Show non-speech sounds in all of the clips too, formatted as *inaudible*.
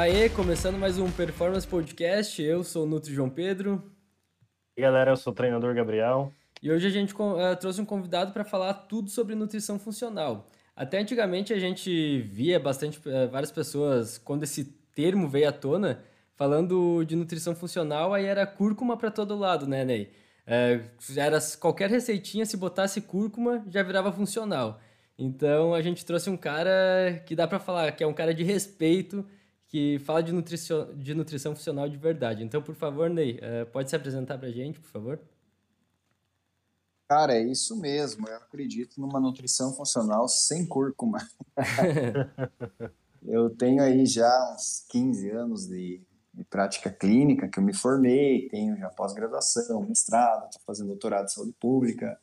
Aê, começando mais um Performance Podcast. Eu sou o Nutri João Pedro. E galera, eu sou o treinador Gabriel. E hoje a gente uh, trouxe um convidado para falar tudo sobre nutrição funcional. Até antigamente a gente via bastante uh, várias pessoas quando esse termo veio à tona falando de nutrição funcional, aí era cúrcuma para todo lado, né, Ney? Uh, era qualquer receitinha se botasse cúrcuma já virava funcional. Então a gente trouxe um cara que dá para falar que é um cara de respeito que fala de nutrição, de nutrição funcional de verdade. Então, por favor, Ney, uh, pode se apresentar para a gente, por favor? Cara, é isso mesmo. Eu acredito numa nutrição funcional sem cúrcuma. *laughs* eu tenho aí já uns 15 anos de, de, prática clínica que eu me formei, tenho já pós-graduação, mestrado, estou fazendo doutorado em saúde pública.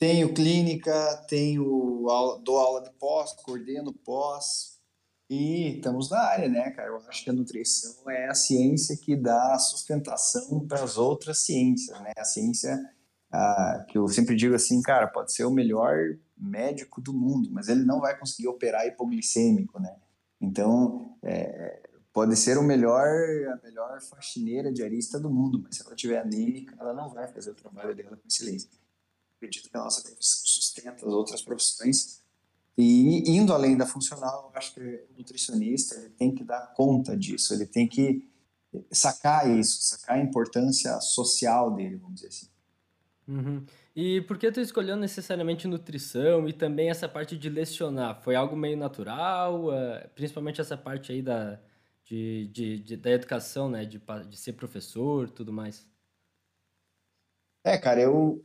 Tenho clínica, tenho aula, dou aula de pós, coordeno pós, e estamos na área, né, cara? Eu acho que a nutrição é a ciência que dá sustentação para as outras ciências, né? A ciência ah, que eu sempre digo assim, cara, pode ser o melhor médico do mundo, mas ele não vai conseguir operar hipoglicêmico, né? Então, é, pode ser o melhor, a melhor faxineira diarista do mundo, mas se ela tiver anêmica, ela não vai fazer o trabalho dela com excelência. Acredito que a nossa profissão sustenta as outras profissões e indo além da funcional, eu acho que o nutricionista ele tem que dar conta disso, ele tem que sacar isso, sacar a importância social dele, vamos dizer assim. Uhum. E por que tu escolheu necessariamente nutrição e também essa parte de lecionar? Foi algo meio natural, uh, principalmente essa parte aí da, de, de, de, da educação, né? De, de ser professor tudo mais. É, cara, eu,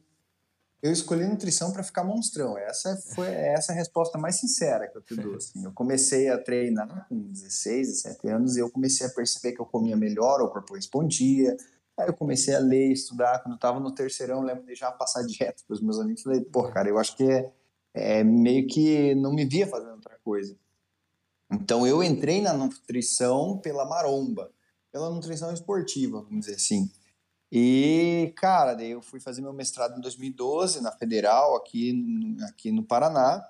eu escolhi nutrição para ficar monstrão. Essa foi essa a resposta mais sincera que eu te dou. Assim. Eu comecei a treinar com 16, 17 anos e eu comecei a perceber que eu comia melhor, o corpo respondia. Aí eu comecei a ler, estudar. Quando eu estava no terceirão, lembro de já passar *laughs* direto para os meus amigos. Falei, pô, cara, eu acho que é, é meio que não me via fazendo outra coisa. Então eu entrei na nutrição pela maromba, pela nutrição esportiva, vamos dizer assim. E, cara, daí eu fui fazer meu mestrado em 2012 na Federal, aqui, aqui no Paraná,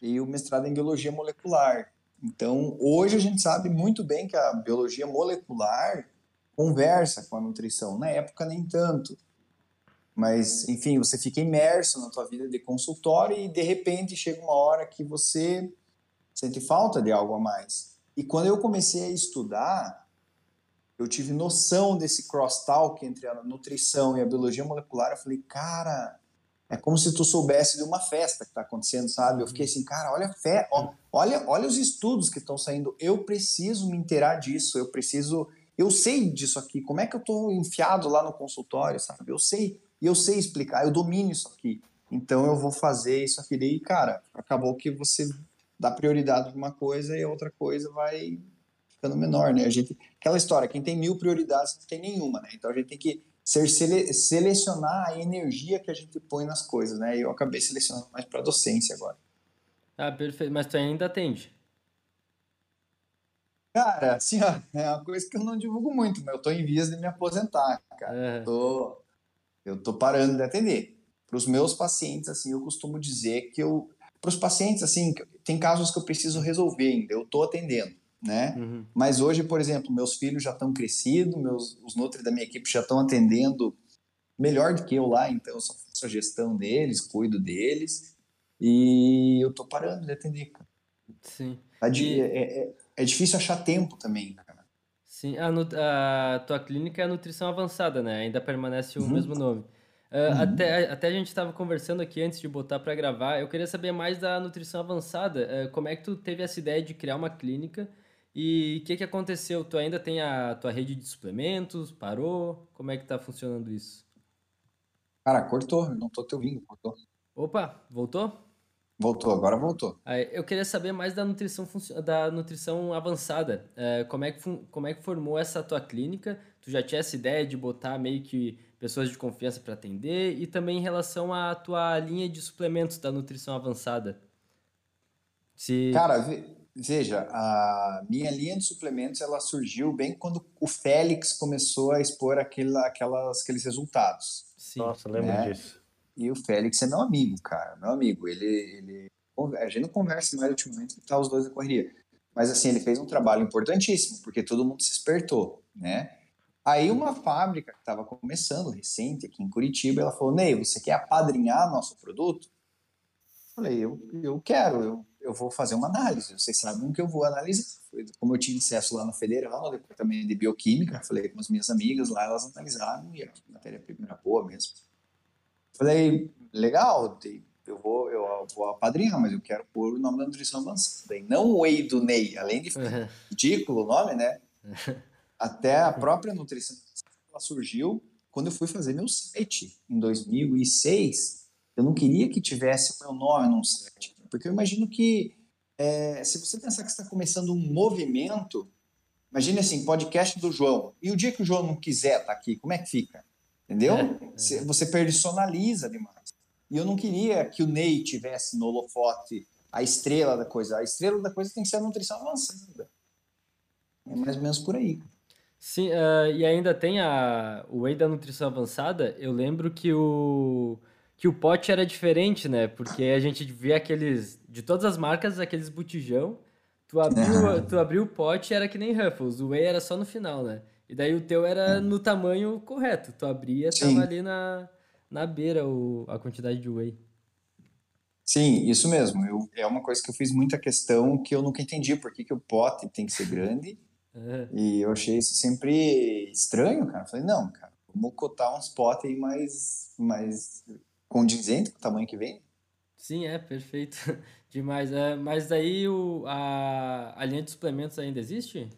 e o mestrado em Biologia Molecular. Então, hoje a gente sabe muito bem que a biologia molecular conversa com a nutrição. Na época, nem tanto. Mas, enfim, você fica imerso na tua vida de consultório e, de repente, chega uma hora que você sente falta de algo a mais. E quando eu comecei a estudar, eu tive noção desse crosstalk entre a nutrição e a biologia molecular. Eu falei, cara, é como se tu soubesse de uma festa que está acontecendo, sabe? Eu fiquei assim, cara, olha, fé, olha, olha os estudos que estão saindo. Eu preciso me inteirar disso. Eu preciso, eu sei disso aqui. Como é que eu estou enfiado lá no consultório, sabe? Eu sei, e eu sei explicar. Eu domino isso aqui. Então eu vou fazer isso aqui. E cara, acabou que você dá prioridade para uma coisa e a outra coisa vai ficando menor, né? A gente, aquela história, quem tem mil prioridades não tem nenhuma, né? Então a gente tem que ser sele, selecionar a energia que a gente põe nas coisas, né? Eu acabei selecionando mais para docência agora. Ah, perfeito. Mas tu ainda atende? Cara, assim, ó, *laughs* é uma coisa que eu não divulgo muito, mas eu tô em vias de me aposentar, cara. É. Eu, tô, eu tô parando de atender. Para os meus pacientes, assim, eu costumo dizer que eu. Para os pacientes, assim, tem casos que eu preciso resolver ainda, eu tô atendendo né? Uhum. Mas hoje, por exemplo, meus filhos já estão crescidos, meus, os nutri da minha equipe já estão atendendo melhor do que eu lá, então eu só faço a gestão deles, cuido deles e eu tô parando de atender, cara. Sim. Tá e... é, é, é, difícil achar tempo também, cara. Sim, a, a tua clínica é a nutrição avançada, né? Ainda permanece o uhum. mesmo nome. Uh, uhum. até, até a gente estava conversando aqui antes de botar para gravar. Eu queria saber mais da nutrição avançada. Uh, como é que tu teve essa ideia de criar uma clínica e o que, que aconteceu? Tu ainda tem a tua rede de suplementos? Parou? Como é que tá funcionando isso? Cara, cortou, não tô te ouvindo, cortou. Opa, voltou? Voltou, agora voltou. Aí, eu queria saber mais da nutrição, da nutrição avançada. É, como, é que, como é que formou essa tua clínica? Tu já tinha essa ideia de botar meio que pessoas de confiança para atender? E também em relação à tua linha de suplementos da nutrição avançada? Se... Cara, Veja, a minha linha de suplementos ela surgiu bem quando o Félix começou a expor aquele, aquelas, aqueles resultados. Sim. Nossa, lembro né? disso. E o Félix é meu amigo, cara, meu amigo. Ele, ele a gente não conversa mais ultimamente, tá os dois na correria. Mas assim, ele fez um trabalho importantíssimo, porque todo mundo se espertou, né? Aí uma fábrica que estava começando, recente, aqui em Curitiba, ela falou, Ney, você quer apadrinhar nosso produto? Eu falei, eu, eu quero, eu, eu vou fazer uma análise, vocês sabem que eu vou analisar. Como eu tinha acesso lá no Federal, no departamento de Bioquímica, falei com as minhas amigas lá, elas analisaram e a matéria-prima era boa mesmo. Falei, legal, eu vou, eu vou apadrinhar, mas eu quero pôr o nome da nutrição avançada. E não o Whey do Ney, além de uhum. ridículo o nome, né? Até a própria nutrição ela surgiu quando eu fui fazer meu site em 2006. Eu não queria que tivesse o meu nome num site, porque eu imagino que é, se você pensar que está começando um movimento, imagine assim, podcast do João. E o dia que o João não quiser estar tá aqui, como é que fica? Entendeu? É, é. Você personaliza demais. E eu não queria que o Ney tivesse no holofote a estrela da coisa. A estrela da coisa tem que ser a nutrição avançada. É mais ou menos por aí. Sim, uh, e ainda tem a, o whey da nutrição avançada. Eu lembro que o, que o pote era diferente, né? Porque a gente via aqueles, de todas as marcas, aqueles botijão. Tu abriu, *laughs* tu abriu o pote era que nem Ruffles. O whey era só no final, né? E daí o teu era no tamanho correto. Tu abria, Sim. tava ali na, na beira o, a quantidade de whey. Sim, isso mesmo. Eu, é uma coisa que eu fiz muita questão que eu nunca entendi por que, que o pote tem que ser grande. *laughs* Uhum. E eu achei isso sempre estranho, cara. falei, não, cara, vamos cotar uns potes aí mais, mais condizente com o tamanho que vem. Sim, é, perfeito. *laughs* Demais. É, mas daí o, a, a linha de suplementos ainda existe?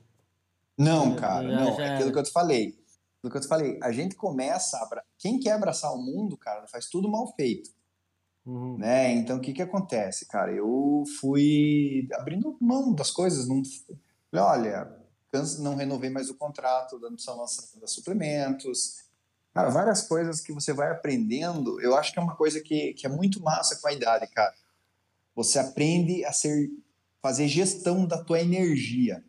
Não, cara, já, não. Já... É aquilo que eu te falei do que eu te falei, a gente começa a... Quem quer abraçar o mundo, cara, faz tudo mal feito. Uhum. Né? Então, o que que acontece, cara? Eu fui abrindo mão das coisas. Não... Olha, não renovei mais o contrato da Nutrição Avançada Suplementos. Cara, várias coisas que você vai aprendendo. Eu acho que é uma coisa que, que é muito massa com a idade, cara. Você aprende a ser fazer gestão da tua energia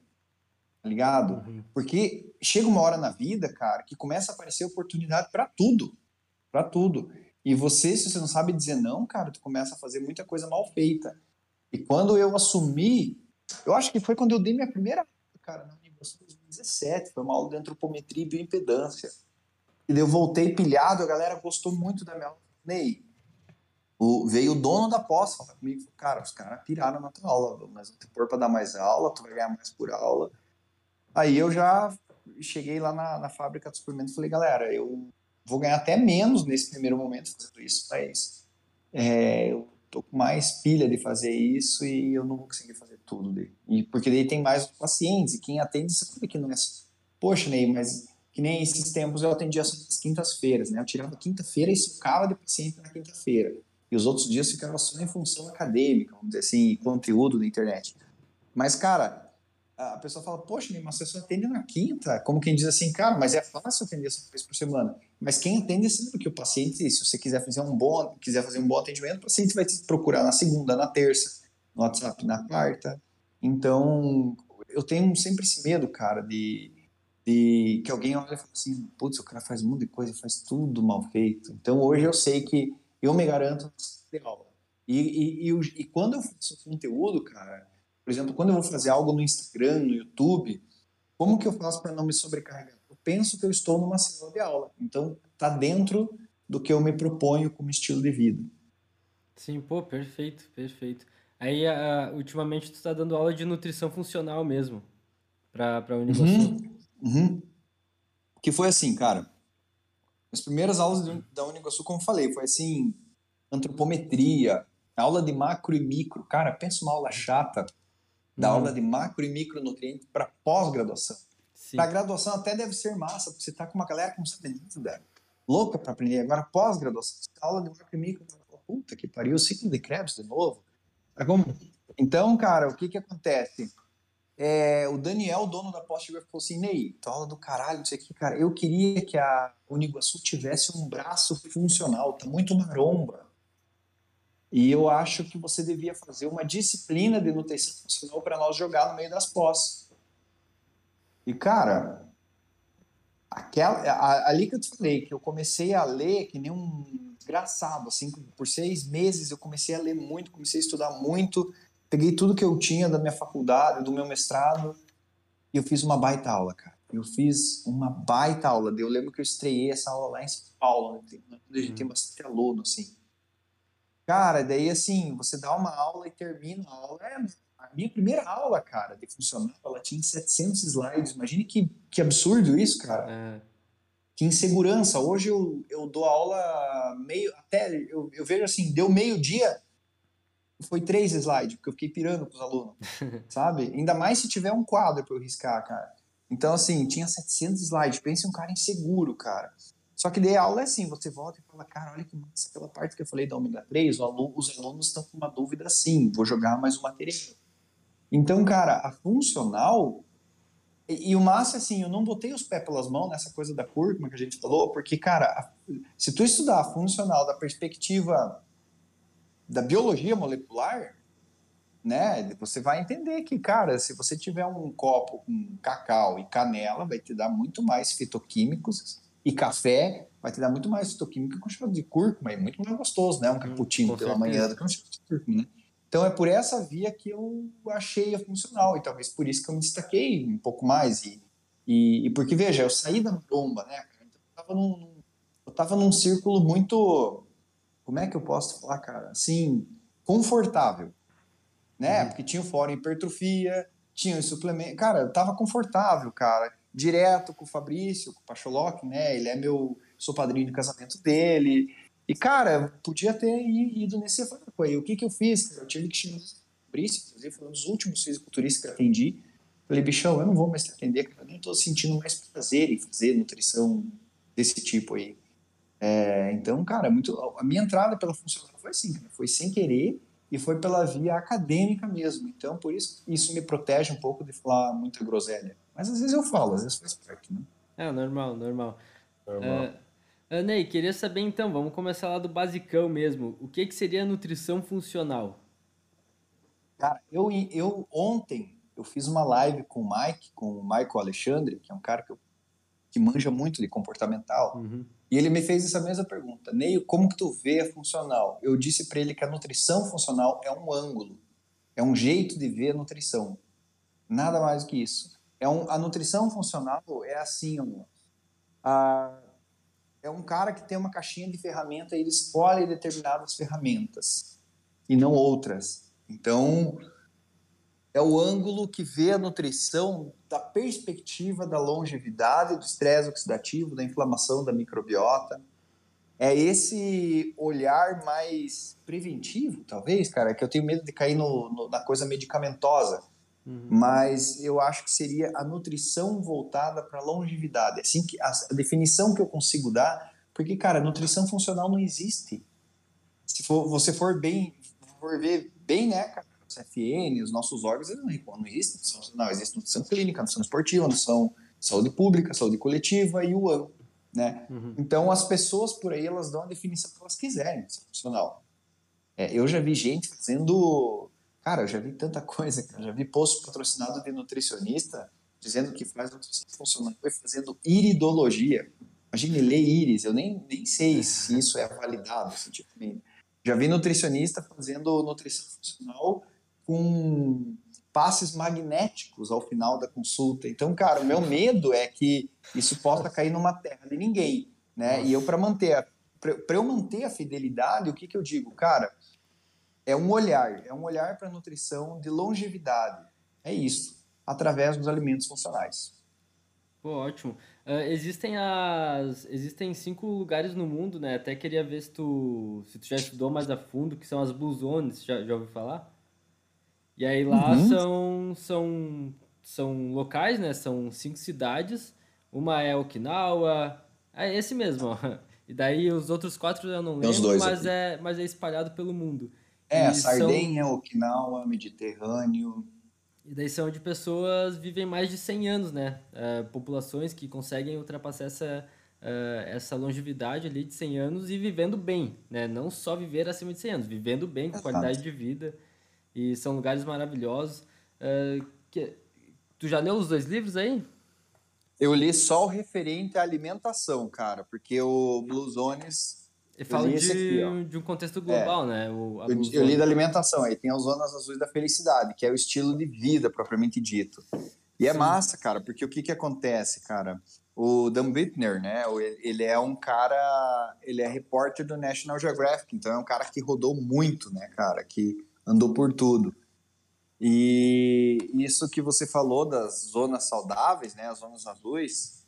tá ligado? Uhum. Porque chega uma hora na vida, cara, que começa a aparecer oportunidade para tudo, para tudo. E você, se você não sabe dizer não, cara, tu começa a fazer muita coisa mal feita. E quando eu assumi, eu acho que foi quando eu dei minha primeira aula, cara, na universidade de 2017, foi uma aula de antropometria e bioimpedância. E eu voltei pilhado, a galera gostou muito da minha aula. Ney, o, veio o dono da pós falar comigo, cara, os caras piraram na tua aula, mas não tem pôr para dar mais aula, tu vai ganhar mais por aula. Aí eu já cheguei lá na, na fábrica de suplementos e falei, galera, eu vou ganhar até menos nesse primeiro momento fazendo isso, mas é, eu tô com mais pilha de fazer isso e eu não vou conseguir fazer tudo. E porque daí tem mais pacientes e quem atende sabe que não é assim. Poxa, Ney, mas que nem esses tempos eu atendia nas quintas-feiras, né? Eu tirava quinta-feira e socava de paciente na quinta-feira. E os outros dias ficava só em função acadêmica, vamos dizer assim, conteúdo da internet. Mas, cara, a pessoa fala, poxa, mas você só atende na quinta. Como quem diz assim, cara, mas é fácil atender essa vez por semana. Mas quem atende sabe que o paciente, se você quiser fazer um bom, quiser fazer um bom atendimento, o paciente vai te procurar na segunda, na terça, no WhatsApp na quarta. Então, eu tenho sempre esse medo, cara, de, de que alguém olha e fala assim, putz, o cara faz um monte de coisa, faz tudo mal feito. Então, hoje eu sei que eu me garanto de aula. E, e, e, e quando eu faço conteúdo, cara, por exemplo, quando eu vou fazer algo no Instagram, no YouTube, como que eu faço para não me sobrecarregar? Eu penso que eu estou numa sala de aula. Então, está dentro do que eu me proponho como estilo de vida. Sim, pô, perfeito, perfeito. Aí, uh, ultimamente, tu está dando aula de nutrição funcional mesmo, para a Uniguaçu. Uhum, uhum. Que foi assim, cara. As primeiras aulas da Uniguaçu, como eu falei, foi assim, antropometria, aula de macro e micro. Cara, pensa uma aula chata da uhum. aula de macro e micronutrientes para pós-graduação. Para graduação até deve ser massa, porque você está com uma galera não sabe nada, louca para aprender. Agora, pós-graduação, aula de macro e micro, puta que pariu, ciclo de Krebs de novo. Tá como? Então, cara, o que que acontece? É, o Daniel, dono da e falou assim, Ney, tua aula do caralho, isso aqui, cara, eu queria que a Uniguaçu tivesse um braço funcional, tá muito maromba. E eu acho que você devia fazer uma disciplina de nutrição funcional para nós jogar no meio das pós. E, cara, aquela, ali que eu te falei, que eu comecei a ler que nem um desgraçado, assim, por seis meses eu comecei a ler muito, comecei a estudar muito, peguei tudo que eu tinha da minha faculdade, do meu mestrado, e eu fiz uma baita aula, cara. Eu fiz uma baita aula. Eu lembro que eu estreiei essa aula lá em São Paulo, onde a gente tem uhum. bastante aluno, assim. Cara, daí assim, você dá uma aula e termina a aula. É, a minha primeira aula, cara, de funcional, ela tinha 700 slides. Imagine que, que absurdo isso, cara. É. Que insegurança. Hoje eu, eu dou aula meio. Até eu, eu vejo assim, deu meio-dia, foi três slides, porque eu fiquei pirando com os alunos, *laughs* sabe? Ainda mais se tiver um quadro para eu riscar, cara. Então, assim, tinha 700 slides. Pense um cara inseguro, cara. Só que daí a aula é assim, você volta e fala, cara, olha que massa, aquela parte que eu falei da ômega 3, aluno, os alunos estão com uma dúvida assim, vou jogar mais um material. Então, cara, a funcional, e, e, o massa, assim, eu não botei os pés pelas mãos nessa coisa da cúrcuma que a gente falou, porque, cara, a, se tu estudar a funcional da perspectiva da biologia molecular, né, você vai entender que, cara, se você tiver um copo com cacau e canela, vai te dar muito mais fitoquímicos e café vai te dar muito mais fitoquímica com cheiro de cúrcuma, é muito mais gostoso, né? Um hum, cappuccino pela manhã do que um cheiro de cúrcuma, né? Então é por essa via que eu achei a funcional e talvez por isso que eu me destaquei um pouco mais e, e, e porque veja, eu saí da bomba, né? Então, eu tava num, eu tava num círculo muito, como é que eu posso falar, cara? Assim, confortável, né? Uhum. Porque tinha o fórum hipertrofia, tinha os suplementos, cara, eu tava confortável, cara direto com o Fabrício, com o Pacholoc, né? Ele é meu, sou padrinho de casamento dele. E, cara, podia ter ido nesse foco aí. O que que eu fiz? Eu tive que chamar o Fabrício, inclusive, foi um dos últimos fisiculturistas que eu atendi. Falei, bichão, eu não vou mais te atender, cara, eu nem tô sentindo mais prazer em fazer nutrição desse tipo aí. É, então, cara, muito, a minha entrada pela funcional foi assim, foi sem querer e foi pela via acadêmica mesmo. Então, por isso, isso me protege um pouco de falar muita groselha. Mas às vezes eu falo, às vezes faz parte, né? É, normal, normal. normal. Uh, Ney, queria saber então, vamos começar lá do basicão mesmo. O que, que seria nutrição funcional? Cara, eu, eu ontem eu fiz uma live com o Mike, com o Michael Alexandre, que é um cara que, eu, que manja muito de comportamental. Uhum. E ele me fez essa mesma pergunta. Ney, como que tu vê a funcional? Eu disse para ele que a nutrição funcional é um ângulo, é um jeito de ver a nutrição. Nada mais do que isso. É um, a nutrição funcional é assim, a, é um cara que tem uma caixinha de ferramenta e ele escolhe determinadas ferramentas e não outras. Então, é o ângulo que vê a nutrição da perspectiva da longevidade, do estresse oxidativo, da inflamação da microbiota. É esse olhar mais preventivo, talvez, cara, que eu tenho medo de cair no, no, na coisa medicamentosa Uhum. Mas eu acho que seria a nutrição voltada para a longevidade. Assim que a, a, definição que eu consigo dar, porque cara, nutrição funcional não existe. Se for, você for bem, for ver bem, né, cara, os FN, os nossos órgãos, eles não, não existe nutrição funcional, existe nutrição clínica, nutrição esportiva, nutrição saúde pública, saúde coletiva e o ano, né? Uhum. Então as pessoas por aí elas dão a definição que elas quiserem, nutrição funcional. É, eu já vi gente fazendo Cara, eu já vi tanta coisa, cara. Já vi post patrocinado de nutricionista dizendo que faz nutrição funcional e fazendo iridologia. Imagine ler íris, eu nem, nem sei se isso é validado cientificamente. Tipo já vi nutricionista fazendo nutrição funcional com passes magnéticos ao final da consulta. Então, cara, o meu medo é que isso possa cair numa terra de ninguém, né? E eu para manter para eu manter a fidelidade, o que que eu digo, cara? é um olhar, é um olhar para a nutrição de longevidade. É isso, através dos alimentos funcionais. Pô, ótimo. Uh, existem as existem cinco lugares no mundo, né? Até queria ver se tu se tu já estudou mais a fundo, que são as Blue Zones, já, já ouviu falar? E aí lá uhum. são são são locais, né? São cinco cidades. Uma é Okinawa, é esse mesmo. Ó. E daí os outros quatro eu não lembro, mas aqui. é mas é espalhado pelo mundo. É, e Sardenha, são... Okinawa, Mediterrâneo. E daí são de pessoas vivem mais de 100 anos, né? Uh, populações que conseguem ultrapassar essa, uh, essa longevidade ali de 100 anos e vivendo bem, né? Não só viver acima de 100 anos, vivendo bem, com Exato. qualidade de vida. E são lugares maravilhosos. Uh, que... Tu já leu os dois livros aí? Eu li só o referente à alimentação, cara, porque o Blue Zones Ele fala de, aqui, de, um contexto global, é. né? O, eu, eu, li da alimentação, aí tem as zonas azuis da felicidade, que é o estilo de vida propriamente dito. E é Sim. massa, cara, porque o que que acontece, cara? O Dan Bittner, né? Ele é um cara, ele é repórter do National Geographic, então é um cara que rodou muito, né, cara, que andou por tudo. E isso que você falou das zonas saudáveis, né, as zonas azuis,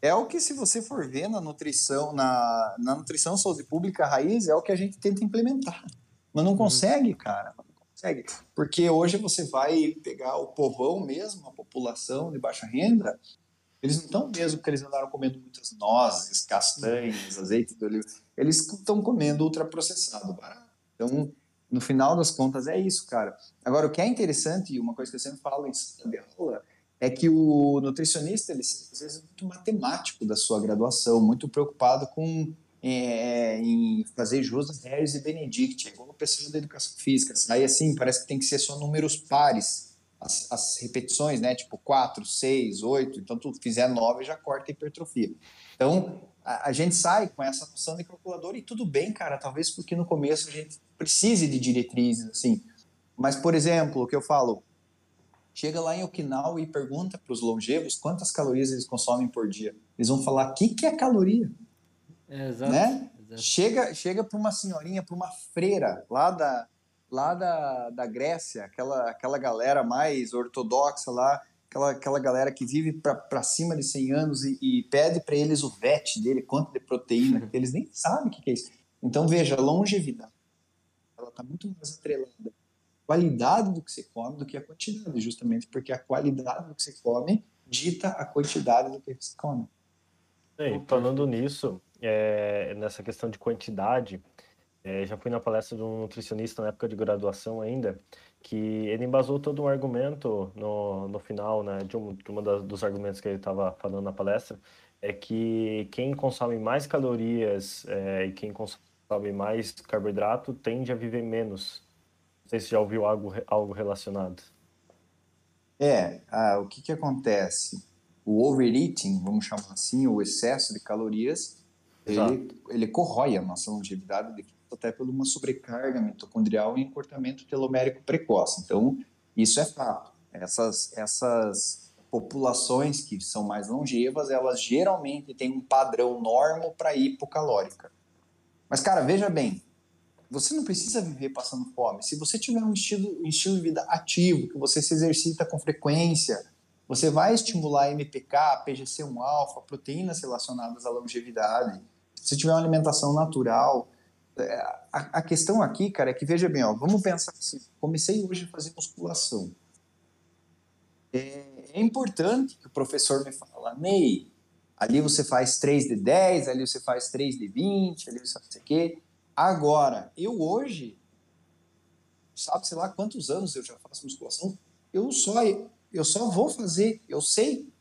é o que se você for ver na nutrição, na, na nutrição saúde pública raiz, é o que a gente tenta implementar. Mas não uhum. consegue, cara. Não consegue. Porque hoje você vai pegar o povão mesmo, a população de baixa renda, eles não estão mesmo porque eles andaram comendo muitas nozes, castanhas, azeite de oliva. Eles estão comendo ultraprocessado barato. Então, no final das contas, é isso, cara. Agora, o que é interessante, e uma coisa que eu sempre falo em sala de aula, é que o nutricionista, ele às vezes é muito matemático da sua graduação, muito preocupado com é, em fazer jus a Harris e Benedict, é igual o pessoal da educação física. Aí, assim, parece que tem que ser só números pares, as, as repetições, né? Tipo 4, 6, 8. Então, tu fizer 9, já corta a hipertrofia. Então, a, a, gente sai com essa noção de calculador e tudo bem, cara, talvez porque no começo a gente precise de diretrizes, assim. Mas, por exemplo, o que eu falo, chega lá em Okinawa e pergunta para os longevos quantas calorias eles consomem por dia. Eles vão falar, o que, que é caloria? É, exato, né? Exato. Chega, chega para uma senhorinha, para uma freira lá da, lá da, da Grécia, aquela, aquela galera mais ortodoxa lá, aquela, aquela galera que vive para cima de 100 anos e, e pede para eles o VET dele, quanto de proteína, que eles nem sabem o que, que é isso. Então, veja, longevidade, ela está muito mais atrelada qualidade do que você come do que a quantidade, justamente porque a qualidade do que você come dita a quantidade do que você come. E falando nisso, é, nessa questão de quantidade, é, já fui na palestra de um nutricionista na época de graduação ainda, que ele embasou todo um argumento no, no final, né, de, um, de uma das, dos argumentos que ele estava falando na palestra, é que quem consome mais calorias é, e quem consome mais carboidrato tende a viver menos não sei se já ouviu algo, algo relacionado. É, ah, o que, que acontece? O overeating, vamos chamar assim, o excesso de calorias, ele, ele corrói a nossa longevidade, até por uma sobrecarga mitocondrial e encurtamento telomérico precoce. Então, isso é fato. Essas, essas populações que são mais longevas, elas geralmente têm um padrão normo para hipocalórica. Mas, cara, veja bem, você não precisa viver passando fome. Se você tiver um estilo, um estilo de vida ativo, que você se exercita com frequência, você vai estimular MPK, PGC1-alfa, proteínas relacionadas à longevidade. Se tiver uma alimentação natural. É, a, questão aqui, cara, é que veja bem, ó, vamos pensar assim, comecei hoje a fazer musculação. É, é importante que o professor me fala, Ney, ali você faz 3 de 10, ali você faz 3 de 20, ali você faz o quê. Agora, eu hoje, sabe, sei lá quantos anos eu já faço musculação, eu só, eu só vou fazer, eu sei,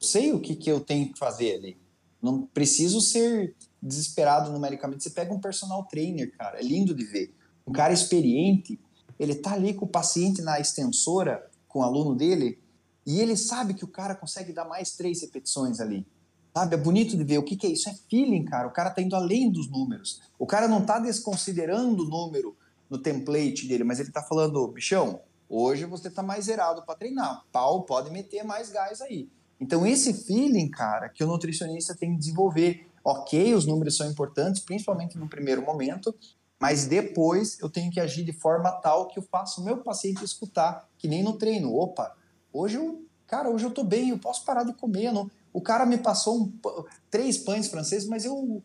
eu sei o que, que eu tenho que fazer ali. Não preciso ser desesperado numericamente. Você pega um personal trainer, cara, é lindo de ver. Um cara experiente, ele tá ali com o paciente na extensora, com o aluno dele, e ele sabe que o cara consegue dar mais três repetições ali. Sabe? É bonito de ver o que, que é isso. É feeling, cara. O cara tá indo além dos números. O cara não tá desconsiderando o número no template dele, mas ele tá falando, bichão, hoje você tá mais zerado para treinar. Pau pode meter mais gás aí. Então, esse feeling, cara, que o nutricionista tem que desenvolver. Ok, os números são importantes, principalmente no primeiro momento, mas depois eu tenho que agir de forma tal que eu faço o meu paciente escutar, que nem no treino. Opa, hoje eu, cara, hoje eu tô bem, eu posso parar de comer, não, o cara me passou um, três pães franceses, mas eu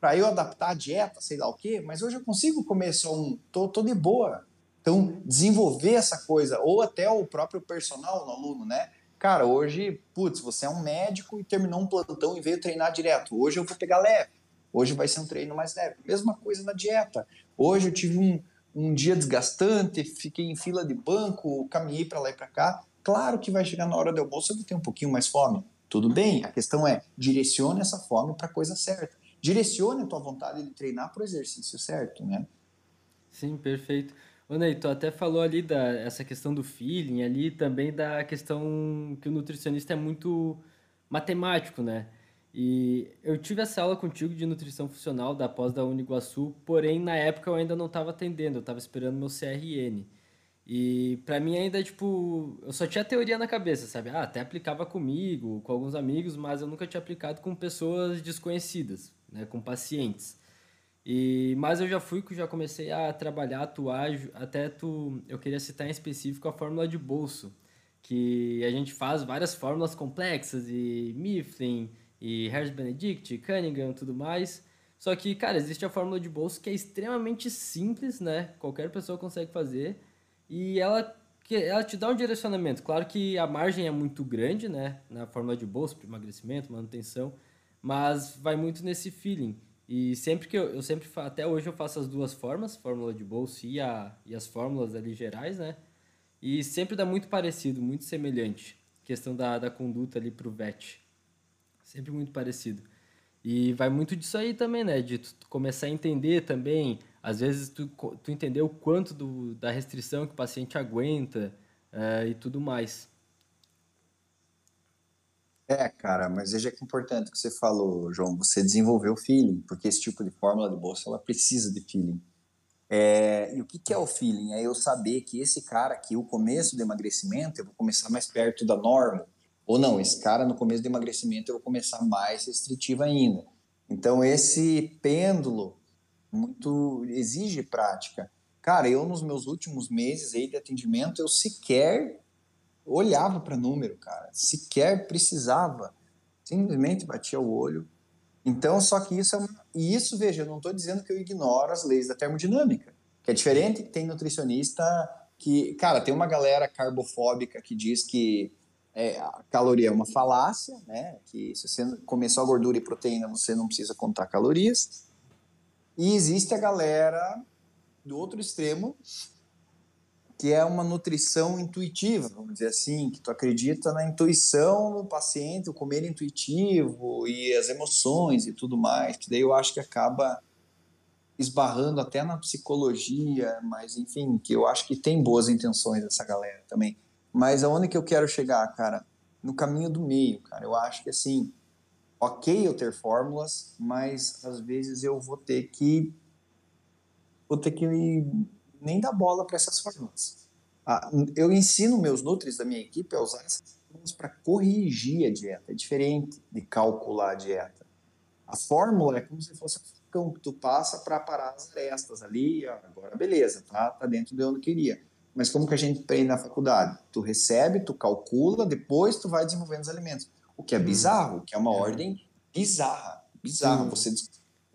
para eu adaptar a dieta, sei lá o quê, mas hoje eu consigo comer só um, tô, tô de boa. Então, desenvolver essa coisa, ou até o próprio personal no aluno, né? Cara, hoje, putz, você é um médico e terminou um plantão e veio treinar direto. Hoje eu vou pegar leve. Hoje vai ser um treino mais leve. Mesma coisa na dieta. Hoje eu tive um, um dia desgastante, fiquei em fila de banco, caminhei para lá e para cá. Claro que vai chegar na hora do almoço eu vou ter um pouquinho mais fome. Tudo bem, a questão é, direcione essa fome para a coisa certa. Direcione a tua vontade de treinar para o exercício certo, né? Sim, perfeito. Ô Ney, tu até falou ali da essa questão do feeling, ali também da questão que o nutricionista é muito matemático, né? E eu tive essa aula contigo de nutrição funcional da pós da Uniguaçu, porém na época eu ainda não estava atendendo, eu estava esperando meu CRN. E para mim ainda, tipo, eu só tinha teoria na cabeça, sabe? Ah, até aplicava comigo, com alguns amigos, mas eu nunca tinha aplicado com pessoas desconhecidas, né, com pacientes. E mas eu já fui, já comecei a trabalhar, atuar, até tu, eu queria citar em específico a fórmula de bolso, que a gente faz várias fórmulas complexas e Mifflin, e Harris Benedict, Cunningham tudo mais. Só que, cara, existe a fórmula de bolso que é extremamente simples, né? Qualquer pessoa consegue fazer. E ela, ela te dá um direcionamento. Claro que a margem é muito grande, né? Na fórmula de bolso, para emagrecimento, manutenção. Mas vai muito nesse feeling. E sempre que eu, eu sempre, até hoje eu faço as duas formas, fórmula de bolso e, a, e as fórmulas ali gerais, né? E sempre dá muito parecido, muito semelhante. Questão da, da conduta ali pro VET. Sempre muito parecido. E vai muito disso aí também, né? De tu começar a entender também, às vezes tu, tu entender o quanto do, da restrição que o paciente aguenta uh, e tudo mais. É, cara, mas veja que importante que você falou, João, você desenvolveu o feeling, porque esse tipo de fórmula de bolsa, ela precisa de feeling. É, e o que, que é o feeling? É eu saber que esse cara aqui, o começo do emagrecimento, eu vou começar mais perto da norma, ou não, esse cara no começo do emagrecimento eu vou começar mais restritivo ainda. Então esse pêndulo muito exige prática. Cara, eu nos meus últimos meses aí de atendimento eu sequer olhava para número, cara, sequer precisava, simplesmente batia o olho. Então, só que isso é uma... e isso, veja, eu não estou dizendo que eu ignoro as leis da termodinâmica, que é diferente. Tem nutricionista que, cara, tem uma galera carbofóbica que diz que é, a caloria é uma falácia, né? Que se você comer só gordura e proteína, você não precisa contar calorias. E existe a galera do outro extremo, que é uma nutrição intuitiva, vamos dizer assim, que tu acredita na intuição do paciente, o comer intuitivo e as emoções e tudo mais, que daí eu acho que acaba esbarrando até na psicologia, mas enfim, que eu acho que tem boas intenções essa galera também. Mas aonde que eu quero chegar, cara? No caminho do meio, cara. Eu acho que assim, ok eu ter fórmulas, mas às vezes eu vou ter que vou ter que nem dar bola para essas fórmulas. Eu ensino meus nutris da minha equipe a usar essas fórmulas para corrigir a dieta. É diferente de calcular a dieta. A fórmula é como se fosse um que tu passa para parar as arestas ali. Agora, beleza, tá, tá dentro de onde queria. Mas como que a gente aprende na faculdade? Tu recebe, tu calcula, depois tu vai desenvolvendo os alimentos. O que é uhum. bizarro, que é uma é. ordem bizarra. Bizarra. Você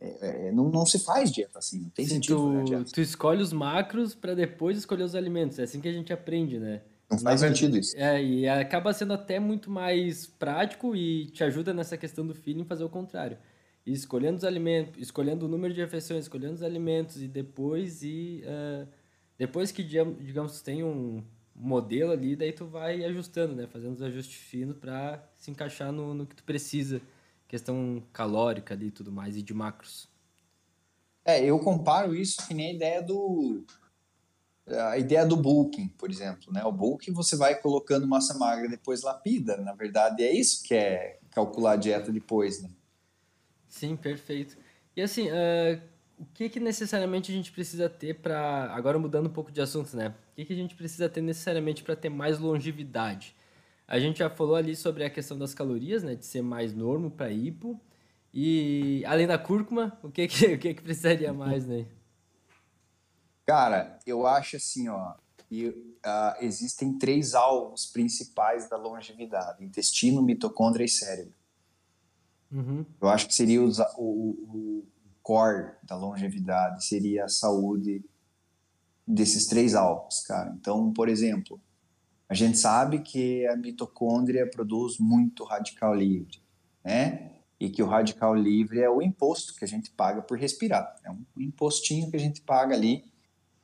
é, é, não, não se faz dieta assim, não tem Sim, sentido. Tu, né, tu escolhe os macros para depois escolher os alimentos. É assim que a gente aprende, né? Não faz sentido isso. É, e acaba sendo até muito mais prático e te ajuda nessa questão do feeling fazer o contrário. E escolhendo os alimentos, escolhendo o número de refeições, escolhendo os alimentos e depois e uh, depois que, digamos, tem um modelo ali, daí tu vai ajustando, né? Fazendo os ajustes finos para se encaixar no, no que tu precisa. Questão calórica ali e tudo mais, e de macros. É, eu comparo isso que nem a ideia do a ideia do bulking, por exemplo, né? O bulking você vai colocando massa magra depois lapida, na verdade é isso que é calcular a dieta depois, né? Sim, perfeito. E assim, uh, o que, que necessariamente a gente precisa ter para. Agora mudando um pouco de assunto, né? O que, que a gente precisa ter necessariamente para ter mais longevidade? A gente já falou ali sobre a questão das calorias, né? De ser mais normo para hipo. E além da cúrcuma, o que, que, *laughs* o que, que precisaria mais, né? Cara, eu acho assim, ó. E, uh, existem três alvos principais da longevidade: intestino, mitocôndria e cérebro. Uhum. Eu acho que seria o, o, core da longevidade seria a saúde desses três alvos, cara. Então, por exemplo, a gente sabe que a mitocôndria produz muito radical livre, né? E que o radical livre é o imposto que a gente paga por respirar. É um impostinho que a gente paga ali.